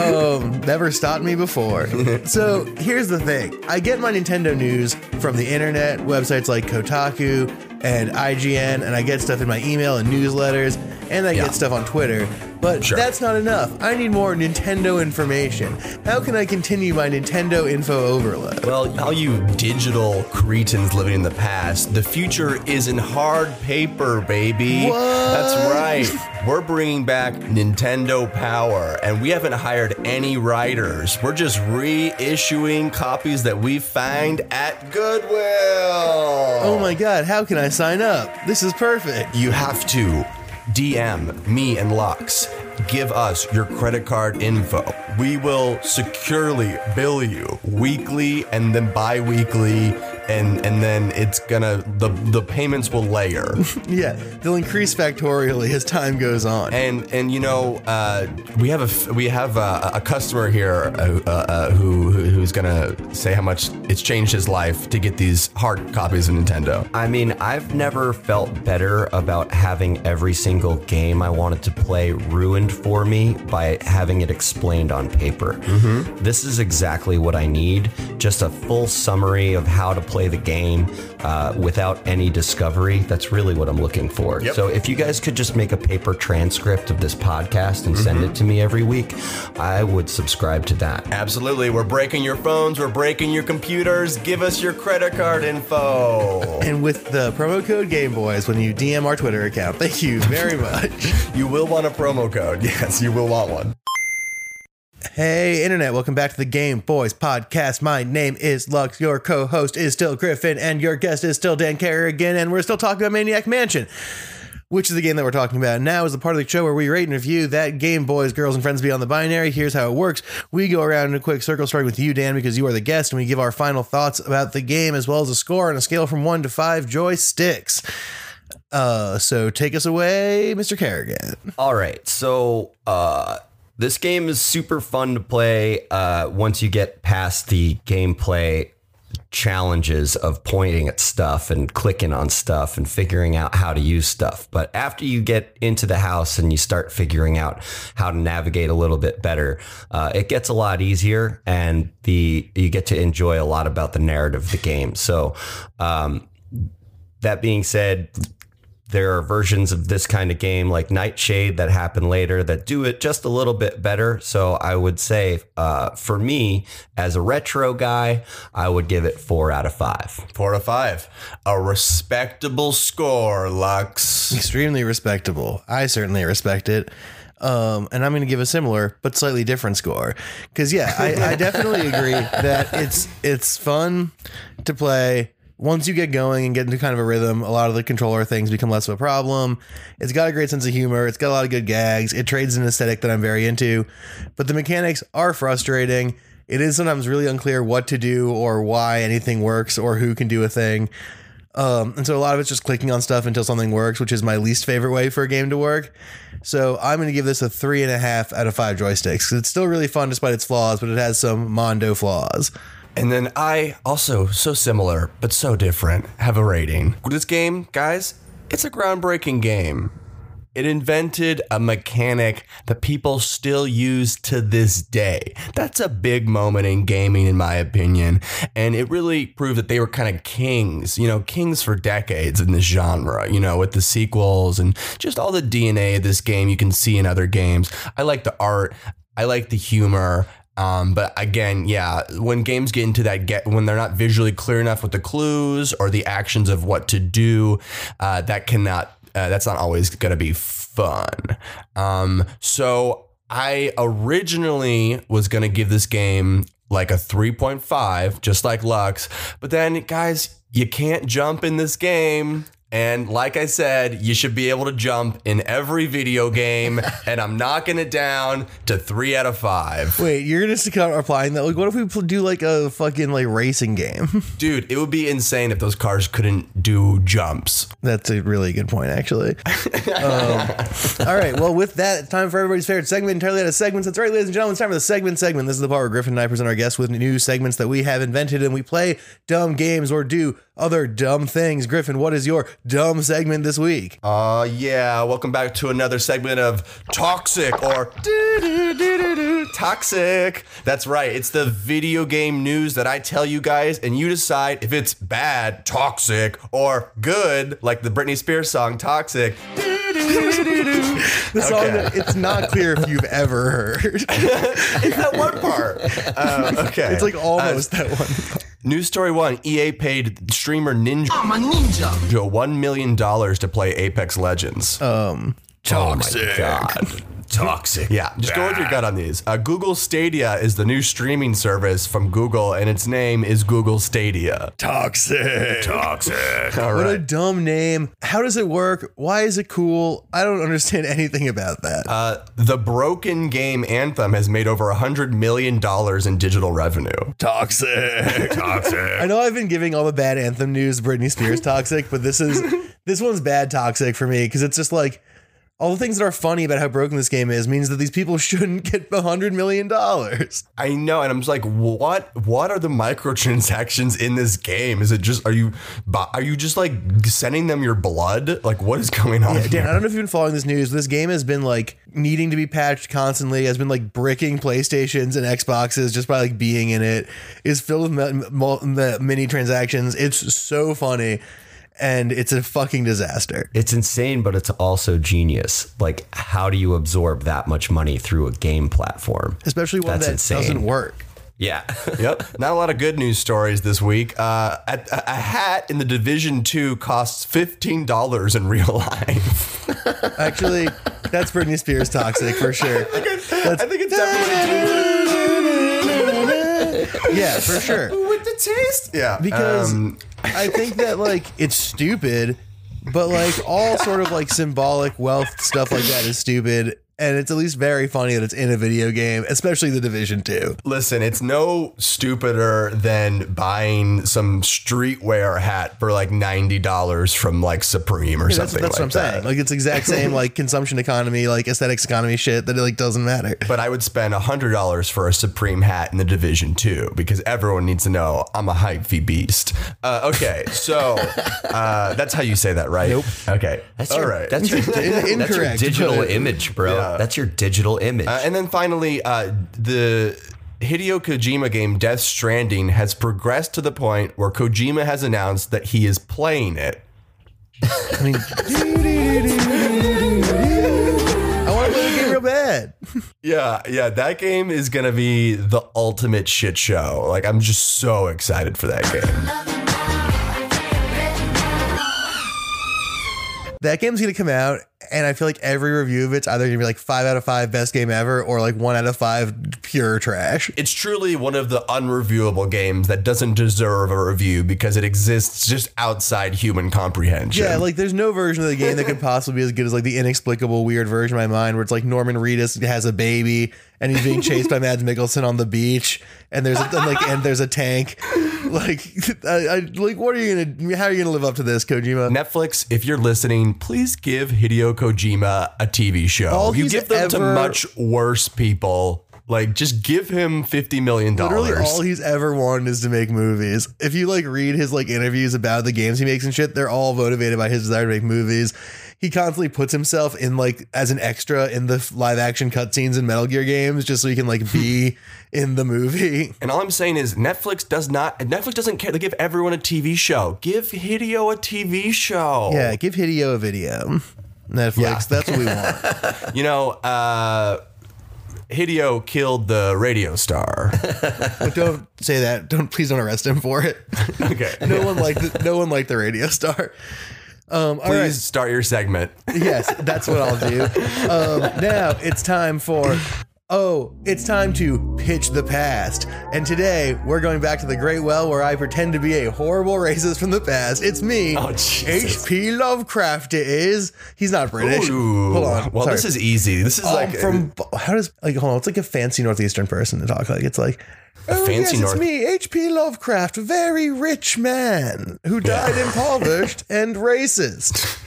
Um, never stopped me before. So here's the thing I get my Nintendo news from the internet, websites like Kotaku and IGN, and I get stuff in my email and newsletters. And I Yeah. get stuff on Twitter. But Sure. that's not enough. I need more Nintendo information. How can I continue my Nintendo info overload? Well, all you digital cretins living in the past, the future is in hard paper, baby. What? That's right. We're bringing back Nintendo Power, and we haven't hired any writers. We're just reissuing copies that we find at Goodwill. Oh my god, how can I sign up? This is perfect. You have to DM me and Lux. Give us your credit card info. We will securely bill you weekly and then bi-weekly and and then it's gonna the the payments will layer. Yeah, they'll increase factorially as time goes on. and and you know uh, we have a f- we have a, a customer here uh, uh, uh, who who- who's gonna say how much it's changed his life to get these hard copies of Nintendo. I mean, I've never felt better about having every single game I wanted to play ruined for me by having it explained on paper. This is exactly what I need just a full summary of how to play the game uh, without any discovery. That's really what I'm looking for. Yep. So if you guys could just make a paper transcript of this podcast and send it to me every week, I would subscribe to that. Absolutely, we're breaking your phones, we're breaking your computers. Give us your credit card info. And with the promo code Game Boys, when you DM our Twitter account, thank you very much. You will want a promo code. Yes, you will want one. Hey, Internet, welcome back to the Game Boys podcast. My name is Lux, your co host is still Griffin, and your guest is still Dan Kerrigan, and we're still talking about Maniac Mansion. Which is the game that we're talking about now is the part of the show where we rate and review that Game Boys, Girls, and Friends Beyond the Binary. Here's how it works. We go around in a quick circle, starting with you, Dan, because you are the guest, and we give our final thoughts about the game as well as a score on a scale from one to five joysticks. Uh, so take us away, Mr. Kerrigan. All right. So uh, this game is super fun to play uh, once you get past the gameplay challenges of pointing at stuff and clicking on stuff and figuring out how to use stuff. But after you get into the house and you start figuring out how to navigate a little bit better, uh, it gets a lot easier and the you get to enjoy a lot about the narrative of the game. So um, that being said, there are versions of this kind of game like Nightshade that happen later that do it just a little bit better. So I would say, uh, for me, as a retro guy, I would give it four out of five. Four to five. A respectable score, Lux. extremely respectable. I certainly respect it. Um, and I'm going to give a similar but slightly different score because yeah, I, I definitely agree that it's it's fun to play. Once you get going and get into kind of a rhythm, a lot of the controller things become less of a problem. It's got a great sense of humor. It's got a lot of good gags. It trades an aesthetic that I'm very into, but the mechanics are frustrating. It is sometimes really unclear what to do or why anything works or who can do a thing. Um, and so a lot of it's just clicking on stuff until something works, which is my least favorite way for a game to work. So I'm going to give this a three and a half out of five joysticks. It's still really fun despite its flaws, but it has some Mondo flaws. And then I also so similar but so different have a rating. This game, guys, it's a groundbreaking game. It invented a mechanic that people still use to this day. That's a big moment in gaming, in my opinion. And it really proved that they were kind of kings, you know, kings for decades in this genre, you know, with the sequels and just all the DNA of this game you can see in other games. I like the art, I like the humor. Um, but again, yeah, when games get into that get when they're not visually clear enough with the clues or the actions of what to do, uh, that cannot uh, that's not always going to be fun. Um, so I originally was going to give this game like a 3.5, just like Lux. But then, guys, you can't jump in this game. And like I said, you should be able to jump in every video game. and I'm knocking it down to three out of five. Wait, you're to start applying that? Like, what if we do like a fucking like racing game? Dude, it would be insane if those cars couldn't do jumps. That's a really good point, actually. um, all right. Well, with that, it's time for everybody's favorite segment, entirely out of segments. That's right, ladies and gentlemen. It's time for the segment segment. This is the part where Griffin and I present our guests with new segments that we have invented, and we play dumb games or do other dumb things. Griffin, what is your dumb segment this week? Uh, yeah. Welcome back to another segment of Toxic or Toxic. That's right. It's the video game news that I tell you guys, and you decide if it's bad, toxic, or good, like the Britney Spears song, Toxic. The song that it's not clear if you've ever heard. it's that one part. Uh, okay. It's like almost that one. News story one EA paid streamer Ninja I'm a ninja. $1 million to play Apex Legends. Um, Toxic. Oh my god. Toxic. Yeah, just go with your gut on these. Uh, Google Stadia is the new streaming service from Google, and its name is Google Stadia. toxic. Toxic. All What a right. dumb name. How does it work? Why is it cool? I don't understand anything about that. Uh, the broken game Anthem has made over $100 million in digital revenue. toxic. Toxic. I know I've been giving all the bad anthem news Britney Spears toxic, but this is this one's bad toxic for me because it's just like all the things that are funny about how broken this game is means that these people shouldn't get a hundred million dollars. I know, and I'm just like, what? What are the microtransactions in this game? Is it just are you are you just like sending them your blood? Like, what is going on? Yeah, Dan, here? I don't know if you've been following this news. This game has been like needing to be patched constantly. Has been like bricking PlayStations and Xboxes just by like being in it. Is filled with mi- mul- the mini transactions. It's so funny, and it's a fucking disaster. It's insane, but it's also genius. Like, how do you absorb that much money through a game platform? Especially one That's that insane. doesn't work. Yeah. Yep, not a lot of good news stories this week. Uh, a, a hat in the Division Two costs fifteen dollars in real life. Actually, that's Britney Spears toxic for sure. I think it's definitely Yeah, for sure. with the taste. Yeah, Because um, I think that like it's stupid, but like all sort of like symbolic wealth stuff like that is stupid. And it's at least very funny that it's in a video game, especially the Division 2. Listen, it's no stupider than buying some streetwear hat for like ninety dollars from like Supreme or That's, something that's like what I'm that. saying. Like it's exact same like consumption economy, like aesthetics economy shit that it like doesn't matter. but I would spend hundred dollars for a Supreme hat in the Division Two because everyone needs to know I'm a hype fee beast. Uh, okay, so uh, that's how you say that, right? Nope. Okay, That's all your, right. That's your, that's your digital image, bro. Yeah. That's your digital image. Uh, and then finally, uh, the Hideo Kojima game Death Stranding has progressed to the point where Kojima has announced that he is playing it. I mean, I want to play the game real bad. Yeah, yeah, that game is gonna be the ultimate shit show. Like, I'm just so excited for that game. That game's gonna come out, and I feel like every review of it's either gonna be like five out of five best game ever, or like one out of five pure trash. It's truly one of the unreviewable games that doesn't deserve a review because it exists just outside human comprehension. Yeah, like there's no version of the game that could possibly be as good as like the inexplicable weird version in my mind where it's like Norman Reedus has a baby and he's being chased by Mads Mikkelsen on the beach and there's a, and like and there's a tank. Like I, I like what are you gonna how are you gonna live up to this, Kojima? Netflix, if you're listening, please give Hideo Kojima a TV show. All you give them to much worse people. Like, just give him fifty million dollars. Literally all he's ever wanted is to make movies. If you like read his like interviews about the games he makes and shit, they're all motivated by his desire to make movies. He constantly puts himself in like as an extra in the live action cutscenes in Metal Gear games just so he can like be in the movie. And all I'm saying is Netflix does not Netflix doesn't care. They give everyone a TV show. Give Hideo a TV show. Yeah, give Hideo a video. Netflix, Yeah. that's what we want. You know, uh Hideo killed the radio star. but don't say that. Don't please don't arrest him for it. Okay. No one liked the, no one liked the radio star. Um, all Please right. start your segment. Yes, that's what I'll do. Um, now it's time for. Oh, it's time to pitch the past. And today we're going back to the Great Well where I pretend to be a horrible racist from the past. It's me. Oh. H.P. Lovecraft it is. He's not British. Ooh. Hold on. Well, Sorry. this is easy. This is Um, like from how does like hold on? It's like a fancy northeastern person to talk like. It's like oh, fancy yes, North- it's me, H.P. Lovecraft, very rich man who died impoverished and racist.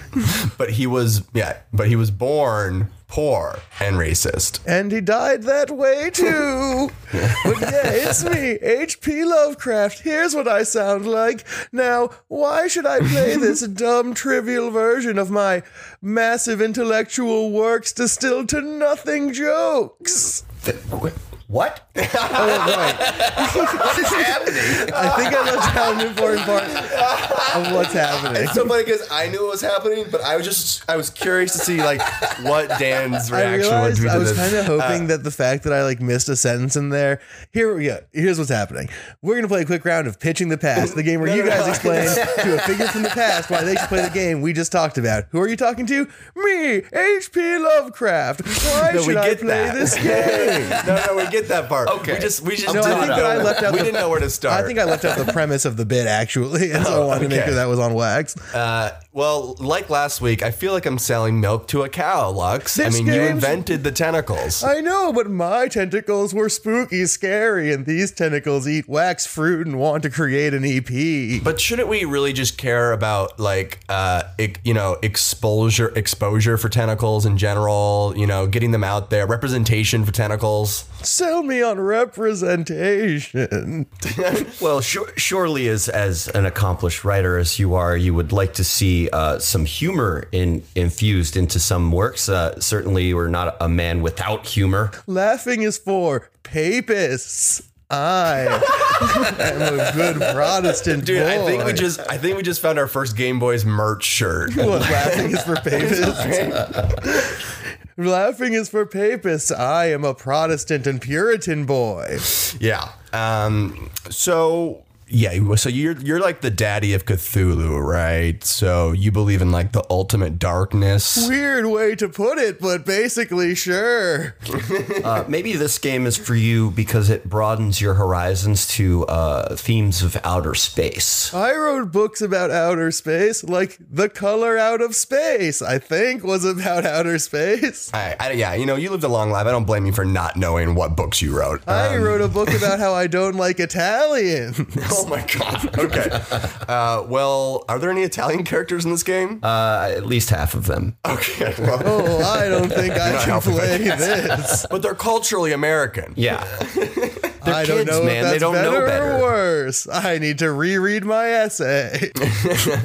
but he was yeah, but he was born poor and racist. And he died that way too. but yeah, it's me, H.P. Lovecraft. Here's what I sound like. Now, why should I play this dumb, trivial version of my massive intellectual works distilled to nothing jokes? What? Oh, right. what is happening? I think I left out an important part of what's happening. It's so funny because I knew it was happening, but I was just I was curious to see like what Dan's I reaction would be to I was kind of hoping uh, that the fact that I like missed a sentence in there. Here we go. Here's what's happening. We're gonna play a quick round of pitching the past, the game where you guys explain to a figure from the past why they should play the game we just talked about. Who are you talking to? Me, H.P. Lovecraft. Why No, we should I play that. this game? no, no, we get that part. Okay. we just we just No, I didn't think know. that I left out we the- didn't know where to start. I think I left out the premise of the bit actually, and so I wanted to make sure that was on wax. Uh, well, like last week, I feel like I'm selling milk to a cow, Lux. I mean, you invented the tentacles. I know, but my tentacles were spooky, scary, and these tentacles eat wax fruit and want to create an EP. But shouldn't we really just care about like uh ec- you know exposure exposure for tentacles in general, you know, getting them out there, representation for tentacles? Sell me on representation. Well, sure, surely, as as an accomplished writer as you are, you would like to see uh, some humor in infused into some works. Uh, certainly, you are not a man without humor. Laughing is for papists. I am a good Protestant Dude, boy. I think we just I think we just found our first Game Boys merch shirt. What, laughing is for papists. Laughing is for papists. I am a Protestant and Puritan boy. yeah. Um so yeah, so you're you're like the daddy of Cthulhu, right? So you believe in like the ultimate darkness. Weird way to put it, but basically, sure. Uh, maybe this game is for you because it broadens your horizons to uh, themes of outer space. I wrote books about outer space, like The Color Out of Space, I think was about outer space. I, I, yeah, you know, you lived a long life. I don't blame you for not knowing what books you wrote. I wrote a book about how I don't like Italian. oh my god. Okay. Uh, well, are there any Italian characters in this game? Uh, at least half of them. okay. Well, oh, I don't think I not can helping play this. but they're culturally American. Yeah. They're I kids, don't know man. that's they don't better, know better. or worse. I need to reread my essay.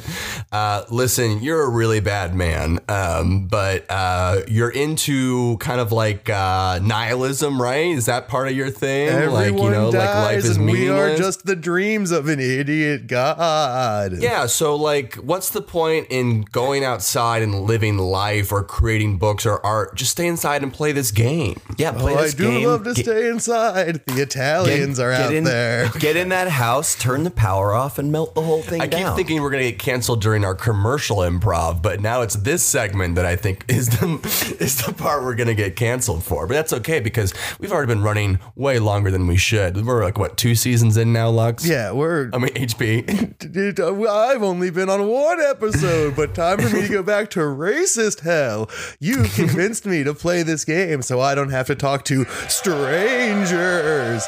Uh, listen, you're a really bad man, um, but uh, you're into kind of like uh, nihilism, right? Is that part of your thing? Everyone like you know, like life is and we are just the dreams of an idiot god. Yeah, so like, what's the point in going outside and living life or creating books or art? Just stay inside and play this game. Yeah, play Oh, I this do game. love to Get- stay inside. The Italians are out in, there. Get in that house, turn the power off, and melt the whole thing I keep thinking we're gonna get canceled during our commercial improv, but now it's this segment that I think is the is the part we're gonna get canceled for. But that's okay because we've already been running way longer than we should. We're like what two seasons in now, Lux? Yeah, we're. I mean HP. Uh, I've only been on one episode, but time for me to go back to racist hell. You convinced me to play this game so I don't have to talk to strangers.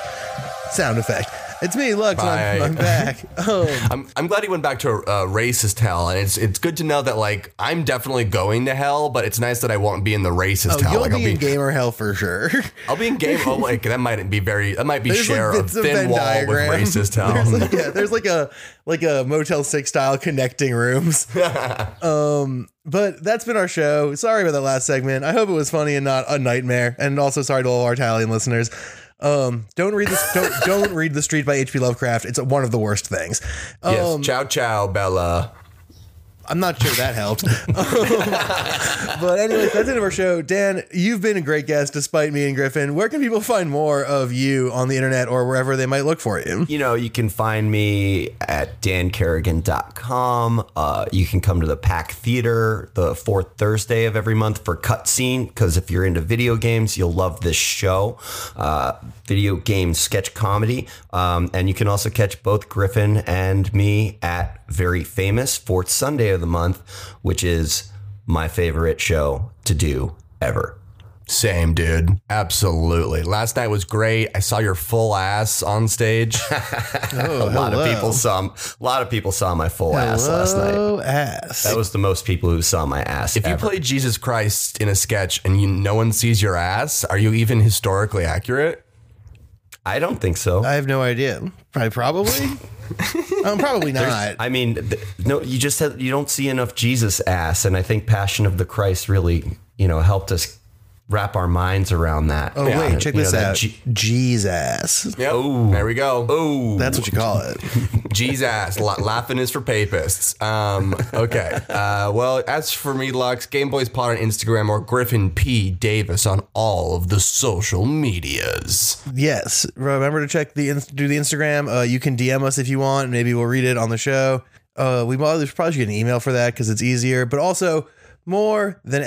Sound effect. It's me, Lux. I'm, I'm back. Um, I'm, I'm glad he went back to uh, racist hell, and it's it's good to know that like I'm definitely going to hell, but it's nice that I won't be in the racist oh, hell. you'll like be I'll be in gamer hell for sure. I'll be in game. Oh, like that might be very that might be There's share like of of thin Venn wall diagram. with racist hell. There's like, yeah, there's like a like a Motel Six style connecting rooms. um, but that's been our show. Sorry about that last segment. I hope it was funny and not a nightmare. And also sorry to all our Italian listeners. Um, don't read this. Don't, don't read the Street by H.P. Lovecraft. It's one of the worst things. Um, yes, ciao ciao, Bella. I'm not sure that helped. but anyway, that's the end of our show. Dan, you've been a great guest despite me and Griffin. Where can people find more of you on the internet or wherever they might look for you? you know, you can find me at dankerrigan.com. Uh, you can come to the Pack Theater the fourth Thursday of every month for Cutscene, because if you're into video games, you'll love this show. Uh, video game sketch comedy. Um, and you can also catch both Griffin and me at Very Famous, fourth Sunday of the month, which is my favorite show to do ever. Same, dude. Absolutely. Last night was great. I saw your full ass on stage. Oh, A lot of people saw a lot of people saw my full ass last night. Oh, ass. That was the most people who saw my ass. If you play Jesus Christ in a sketch and you no one sees your ass, are you even historically accurate? I don't think so. I have no idea. Probably, probably. um, probably not. I mean, th- no, you just had, you don't see enough Jesus ass, and I think Passion of the Christ really, you know, helped us wrap our minds around that. Oh Yeah. wait, check You this that out. G- Jesus. Yep. There we go. Oh, That's what you call it. Jesus, La- laughing is for papists. Um, okay. Uh, well, as for me, Lux, Game Boys Pod on Instagram or Griffin P Davis on all of the social medias. Yes. Remember to check the ins- do the Instagram. Uh, you can DM us if you want. Maybe we'll read it on the show. Uh, we probably probably should get an email for that because it's easier. But also, more than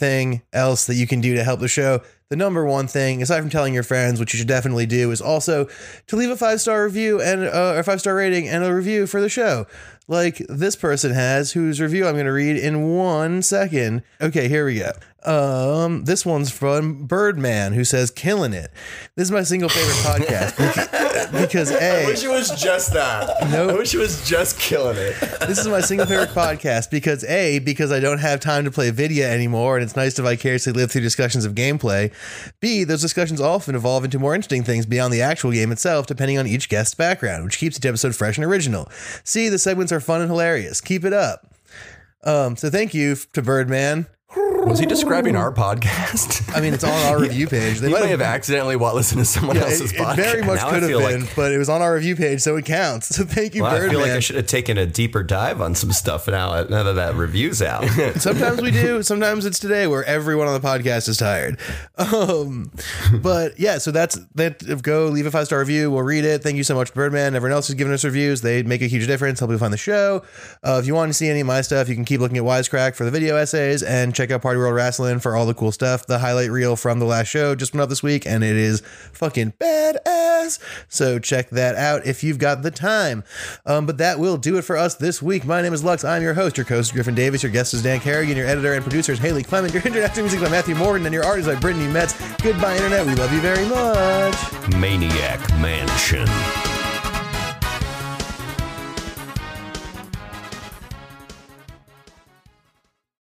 anything else that you can do to help the show, the number one thing, aside from telling your friends, which you should definitely do, is also to leave a five star review and uh, a five star rating and a review for the show. Like this person has, whose review I'm going to read in one second. Okay, here we go. Um, this one's from Birdman, who says, "Killing it." This is my single favorite podcast beca- because a it was just that. Nope. I wish it was just killing it. this is my single favorite podcast because a because I don't have time to play video anymore, and it's nice to vicariously live through discussions of gameplay. B those discussions often evolve into more interesting things beyond the actual game itself, depending on each guest's background, which keeps each episode fresh and original. C the segments are fun and hilarious. Keep it up. Um, so thank you to Birdman. Was he describing our podcast? I mean, it's on our review page. They He might have have accidentally wa- listened to someone It, else's it podcast. very much Now could have been, like- but it was on our review page, so it counts. So thank you, Well, I feel like I should have taken a deeper dive on some stuff now, now that that review's out. Sometimes we do. Sometimes it's today where everyone on the podcast is tired. Um, but yeah, so that's that. Go leave a five star review. We'll read it. Thank you so much, Birdman. Everyone else who's given us reviews. They make a huge difference. Help you find the show. Uh, if you want to see any of my stuff, you can keep looking at Wisecrack for the video essays and check out Party World Wrestling for all the cool stuff. The highlight reel from the last show just went up this week, and it is fucking badass. So check that out if you've got the time. Um, but that will do it for us this week. My name is Lux. I'm your host, your co-host Griffin Davis. Your guest is Dan Kerrigan. Your editor and producer is Haley Clement. Your international music by Matthew Morgan, and your artist by Brittany Metz. Goodbye, internet. We love you very much. Maniac Mansion.